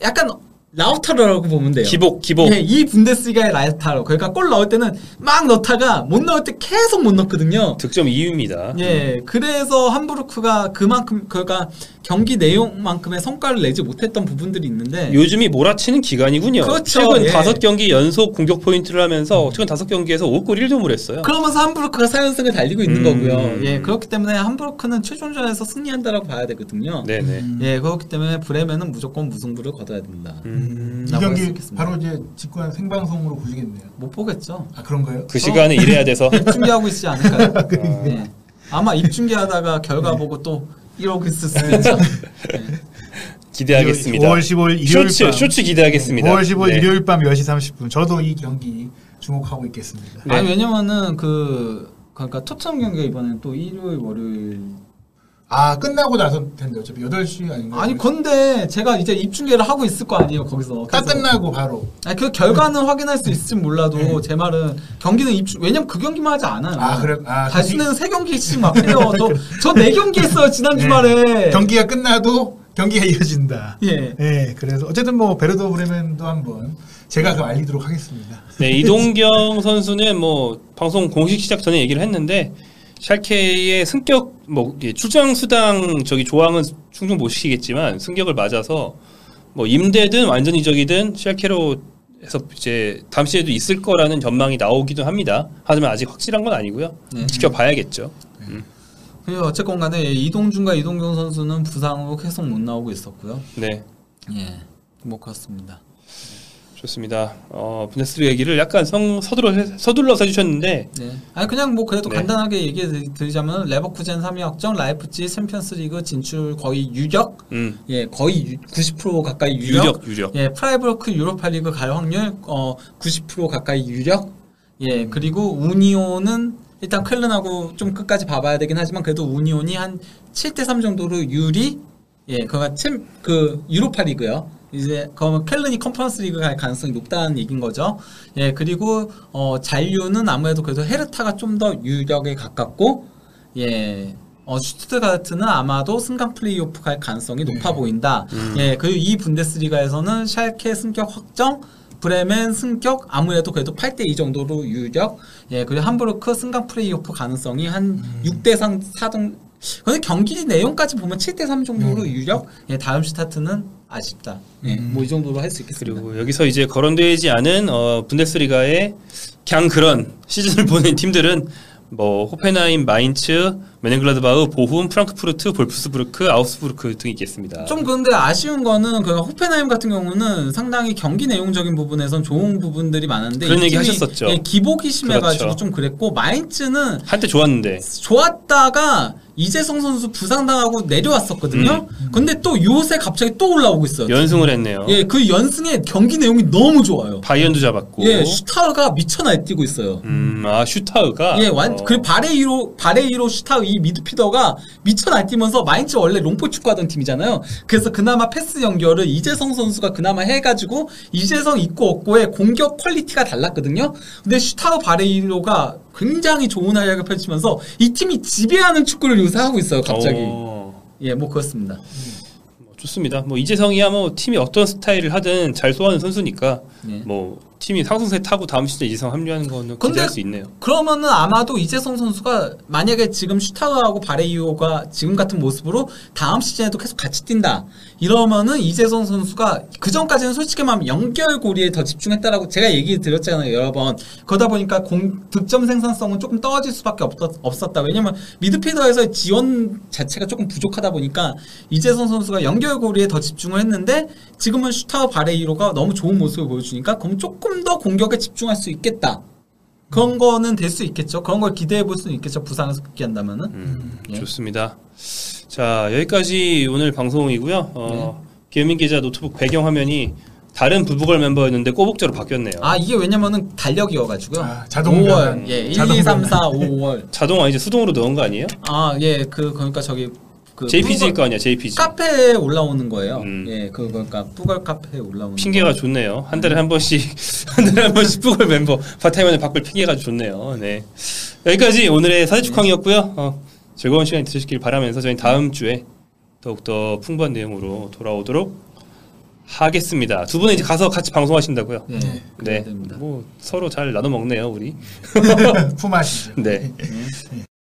약간 라우타로라고 보면 돼요. 기복 기복. 예, 이 분데스리가의 라우타로. 그러니까 골 넣을 때는 막 넣다가 못 넣을 때 계속 못 넣거든요. 득점 2위입니다. 예, 그래서 함부르크가 그만큼 그러니까 경기 내용만큼의 성과를 내지 못했던 부분들이 있는데 요즘이 몰아치는 기간이군요. 그렇죠. 최근 예. 다섯 경기 연속 공격 포인트를 하면서 최근 다섯 경기에서 5골 1도움을 했어요. 그러면서 함부르크가 4연승을 달리고 있는 음. 거고요. 예, 그렇기 때문에 함부르크는 최종전에서 승리한다라고 봐야 되거든요. 네네. 예, 그렇기 때문에 브레멘은 무조건 무승부를 거둬야 된다. 음, 이 라고 할수 경기. 바로 이제 직관 생방송으로 보시겠네요. 못 보겠죠. 아 그런가요? 그 시간에 일해야 돼서 입중계하고 있지 않을까요? 예. 아마 입중계하다가 결과 보고 또 이러고 있을 수도 있죠. 기대하겠습니다. 5월 15일 일요일 쇼츠 밤. 쇼츠 기대하겠습니다. 5월 15일 네. 일요일 밤 10시 30분. 저도 이 경기 주목하고 있겠습니다. 네. 아니 왜냐면은 그 그러니까 토트넘 경기가 이번엔 또 일요일 월요일 아 끝나고 나서 텐데 어차피 8시 아닌가? 아니 근데 제가 이제 입중계를 하고 있을 거 아니에요 거기서 딱 그래서- 끝나고 바로. 아니 그 결과는 확인할 수 있을지 몰라도 제 말은 경기는 입중 왜냐면 그 경기만 하지 않아요. 아, 그래? 아, 달수는 세 경기씩 막 해요. 저네 경기 했어요 지난 네. 주말에. 경기가 끝나도 경기가 이어진다. 예. 네, 그래서 어쨌든 뭐 베르도 브레멘도 한번 제가 그 알리도록 하겠습니다. 네, 이동경 선수는 뭐 방송 공식 시작 전에 얘기를 했는데 샬케의 승격 뭐 출장 수당 저기 조항은 충분 못 시키겠지만 승격을 맞아서 뭐 임대든 완전 이적이든 샬케로 해서 이제 다음 시에도 있을 거라는 전망이 나오기도 합니다. 하지만 아직 확실한 건 아니고요. 네. 지켜봐야겠죠. 그리고 어쨌건 간에 이동준과 이동경 선수는 부상으로 계속 못 나오고 있었고요. 네, 예. 뭐 그렇습니다. 좋습니다. 어, 분데스리가 얘기를 약간 성, 서둘러 서둘러서 해주셨는데 네. 아니 그냥 뭐 그래도 네. 간단하게 얘기해 드리- 드리자면 레버쿠젠 3위 확정, 라이프치히 챔피언스 리그 진출 거의 유력, 음, 예 거의 유- 90% 가까이 유력, 유력 유력. 예 프라이부르크 유로파 리그 갈 확률 어 90% 가까이 유력, 예 그리고 우니온은 일단 쾰른하고 좀 끝까지 봐봐야 되긴 하지만 그래도 우니온이 한 7대 3 정도로 유리, 예 그가 챔그 유로파 리그요. 이제 그러면 쾰른이 컨퍼런스 리그 갈 가능성이 높다는 얘기인 거죠. 예 그리고 어 잔류는 아무래도 그래도 헤르타가 좀 더 유력에 가깝고 예. 어, 슈투트가르트는 아마도 승강 플레이오프 갈 가능성이 높아 보인다. 예, 그리고 이 분데스리가에서는 샬케 승격 확정, 브레멘 승격 아무래도 그래도 8대 2 정도로 유력. 예, 그리고 함부르크 승강 플레이오프 가능성이 한 6대 3 4등. 근데 경기 내용까지 보면 7대 3 정도로 유력. 예, 다름슈타트는 아쉽다. 예, 뭐이 정도로 할 수 있겠습니다. 그리고 여기서 이제 거론되지 않은 어, 분데스리가의 그냥 그런 시즌을 보낸 팀들은 뭐 호펜하임, 마인츠, 메넨글라드바흐, 보훔, 프랑크푸르트, 볼프스부르크, 아우스부르크 등이 있겠습니다. 좀 근데 아쉬운 거는 그 호펜하임 같은 경우는 상당히 경기 내용적인 부분에선 좋은 부분들이 많았는데 그런 이 얘기 팀이, 하셨었죠. 예, 기복이 심해가지고 그렇죠. 좀 그랬고 마인츠는 한때 좋았는데 좋았다가 이재성 선수 부상당하고 내려왔었거든요. 근데 또 요새 갑자기 또 올라오고 있어요. 음. 연승을 했네요. 예, 그 연승의 경기 내용이 너무 좋아요. 바이언도 잡았고. 예, 슈타흐가 미쳐 날뛰고 있어요. 음, 아 슈타흐가. 예, 완, 어, 그 바레이로, 바레이로 슈타흐 이 미드필더가 미쳐 날뛰면서 마인츠 원래 롱볼 축구하던 팀이잖아요. 그래서 그나마 패스 연결을 이재성 선수가 그나마 해가지고 이재성 있고 없고의 공격 퀄리티가 달랐거든요. 근데 슈타흐 바레이로가 굉장히 좋은 활약을 펼치면서 이 팀이 지배하는 축구를 요새 하고 있어요, 갑자기. 어, 예, 뭐 그렇습니다. 뭐 좋습니다. 뭐 이재성이야 뭐 팀이 어떤 스타일을 하든 잘 소화하는 선수니까 예. 뭐 팀이 상승세 타고 다음 시즌 이재성 합류하는 거는 기대할 수 있네요. 그러면은 아마도 이재성 선수가 만약에 지금 슈타우하고 바레이오가 지금 같은 모습으로 다음 시즌에도 계속 같이 뛴다. 이러면은 이재성 선수가 그 전까지는 솔직히 말하면 연결고리에 더 집중했다라고 제가 얘기 드렸잖아요 여러 번. 그러다 보니까 공 득점 생산성은 조금 떨어질 수밖에 없었, 없었다. 왜냐면 미드필더에서의 지원 자체가 조금 부족하다 보니까 이재성 선수가 연결고리에 더 집중을 했는데 지금은 슈타흐 바레이로가 너무 좋은 모습을 보여주니까 그럼 조금 더 공격에 집중할 수 있겠다. 그런 거는 될 수 있겠죠. 그런 걸 기대해 볼 수는 있겠죠. 부상에서 복귀한다면은. 음, 예. 좋습니다. 자 여기까지 오늘 방송이고요. 어, 네. 김민 기자 노트북 배경 화면이 다른 브브걸 멤버였는데 꼬북좌로 바뀌었네요. 아 이게 왜냐면은 달력이어가지고요. 아, 자동 5월 변환. 예 1, 자동 2, 3, 변환. 4, 5월 자동화 이제 수동으로 넣은 거 아니에요? 아예그 그러니까 저기 그 JPG일 쁘걸- 거 아니야 JPG. 카페에 올라오는 거예요. 음. 예, 그 그러니까 쁘걸 카페에 올라오는. 핑계가 좋네요. 한 달에 한 번씩 한 달에 한 번씩 쁘걸 멤버 바탕화면을 바꿀 핑계가 좋네요. 네 여기까지 오늘의 사대축황이었고요. 어, 즐거운 시간 되시길 바라면서 저희 는 다음 주에 더욱 더 풍부한 내용으로 돌아오도록 하겠습니다. 두 분은 이제 가서 같이 방송하신다고요? 네, 네, 됩니다. 뭐 서로 잘 나눠 먹네요 우리. 품앗이죠. 네.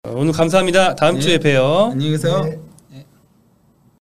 어, 오늘 감사합니다. 다음 네. 주에 봬요. 안녕히 계세요. 네.